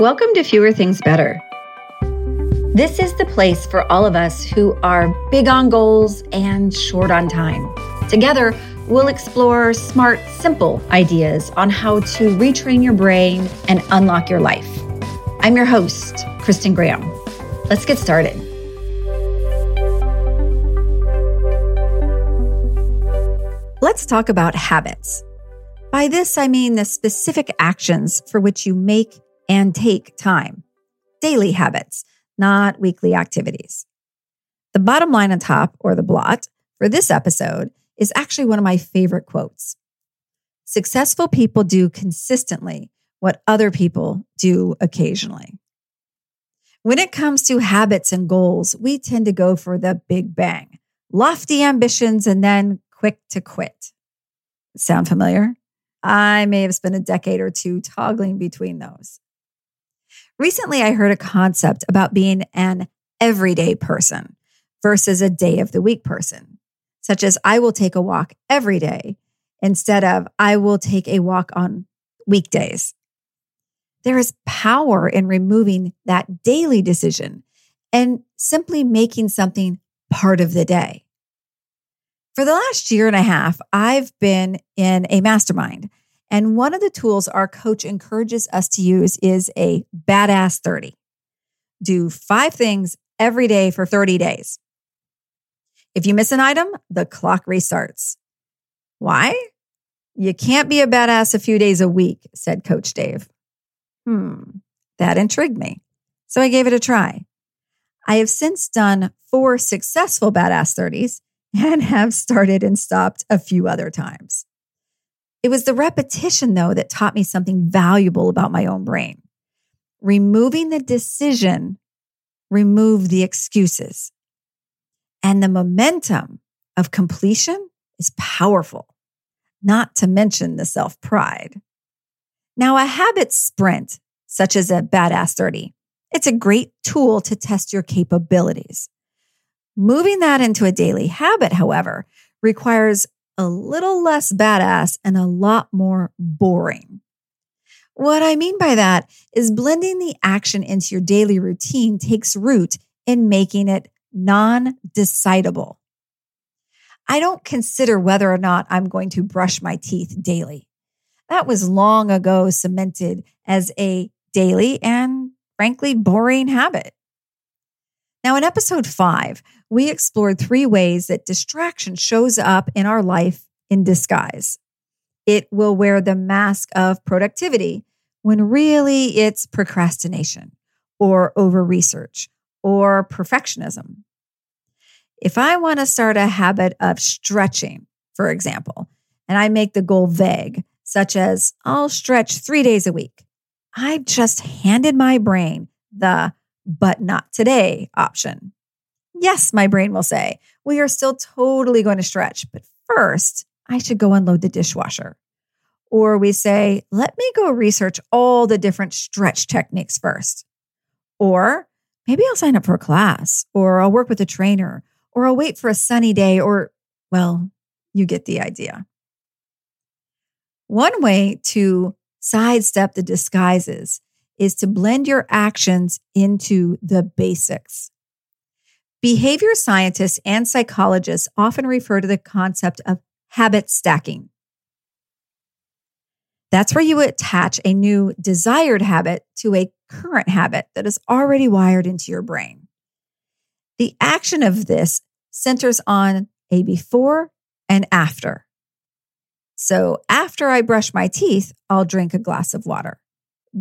Welcome to Fewer Things Better. This is the place for all of us who are big on goals and short on time. Together, we'll explore smart, simple ideas on how to retrain your brain and unlock your life. I'm your host, Kristen Graham. Let's get started. Let's talk about habits. By this, I mean the specific actions for which you make and take time. Daily habits, not weekly activities. The bottom line on top, or the blot, for this episode is actually one of my favorite quotes. Successful people do consistently what other people do occasionally. When it comes to habits and goals, we tend to go for the big bang, lofty ambitions, and then quick to quit. Sound familiar? I may have spent a decade or two toggling between those. Recently, I heard a concept about being an everyday person versus a day of the week person, such as I will take a walk every day instead of I will take a walk on weekdays. There is power in removing that daily decision and simply making something part of the day. For the last year and a half, I've been in a mastermind and one of the tools our coach encourages us to use is a badass 30. Do five things every day for 30 days. If you miss an item, the clock restarts. Why? You can't be a badass a few days a week, said Coach Dave. Hmm, that intrigued me. So I gave it a try. I have since done four successful badass 30s and have started and stopped a few other times. It was the repetition, though, that taught me something valuable about my own brain. Removing the decision, remove the excuses. And the momentum of completion is powerful, not to mention the self pride. Now, a habit sprint, such as a Badass 30, it's a great tool to test your capabilities. Moving that into a daily habit, however, requires a little less badass and a lot more boring. What I mean by that is blending the action into your daily routine takes root in making it non decidable. I don't consider whether or not I'm going to brush my teeth daily. That was long ago cemented as a daily and frankly boring habit. Now, in episode five, we explored three ways that distraction shows up in our life in disguise. It will wear the mask of productivity when really it's procrastination or over research or perfectionism. If I want to start a habit of stretching, for example, and I make the goal vague, such as I'll stretch three days a week, I've just handed my brain the but not today option. Yes, my brain will say, we are still totally going to stretch, but first, I should go unload the dishwasher. Or we say, let me go research all the different stretch techniques first. Or maybe I'll sign up for a class, or I'll work with a trainer, or I'll wait for a sunny day, or, well, you get the idea. One way to sidestep the disguises is to blend your actions into the basics. Behavior scientists and psychologists often refer to the concept of habit stacking. That's where you attach a new desired habit to a current habit that is already wired into your brain. The action of this centers on a before and after. So, after I brush my teeth, I'll drink a glass of water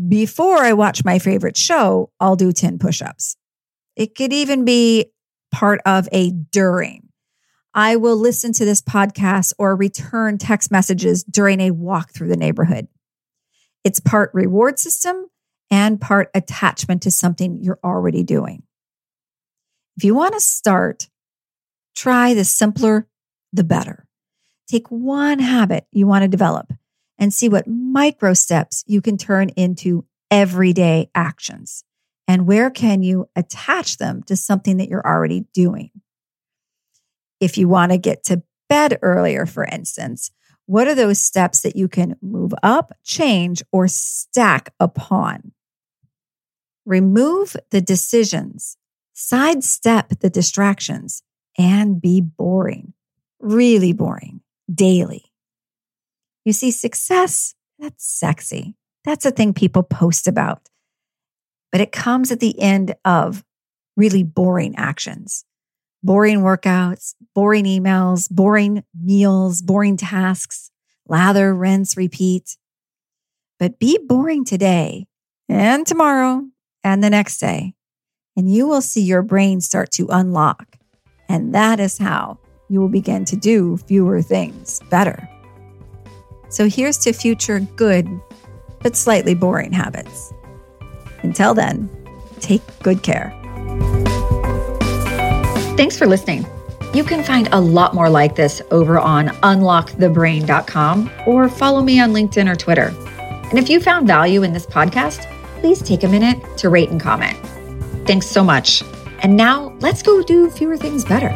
before I watch my favorite show, I'll do 10 push ups. It could even be part of a during. I will listen to this podcast or return text messages during a walk through the neighborhood. It's part reward system and part attachment to something you're already doing. If you want to start, try the simpler, the better. Take one habit you want to develop and see what micro steps you can turn into everyday actions. And where can you attach them to something that you're already doing? If you want to get to bed earlier, for instance, what are those steps that you can move up, change, or stack upon? Remove the decisions, sidestep the distractions, and be boring, really boring, daily. You see, success, that's sexy. That's a thing people post about. But it comes at the end of really boring actions boring workouts, boring emails, boring meals, boring tasks, lather, rinse, repeat. But be boring today and tomorrow and the next day, and you will see your brain start to unlock. And that is how you will begin to do fewer things better. So here's to future good, but slightly boring habits. Until then, take good care. Thanks for listening. You can find a lot more like this over on unlockthebrain.com or follow me on LinkedIn or Twitter. And if you found value in this podcast, please take a minute to rate and comment. Thanks so much. And now let's go do fewer things better.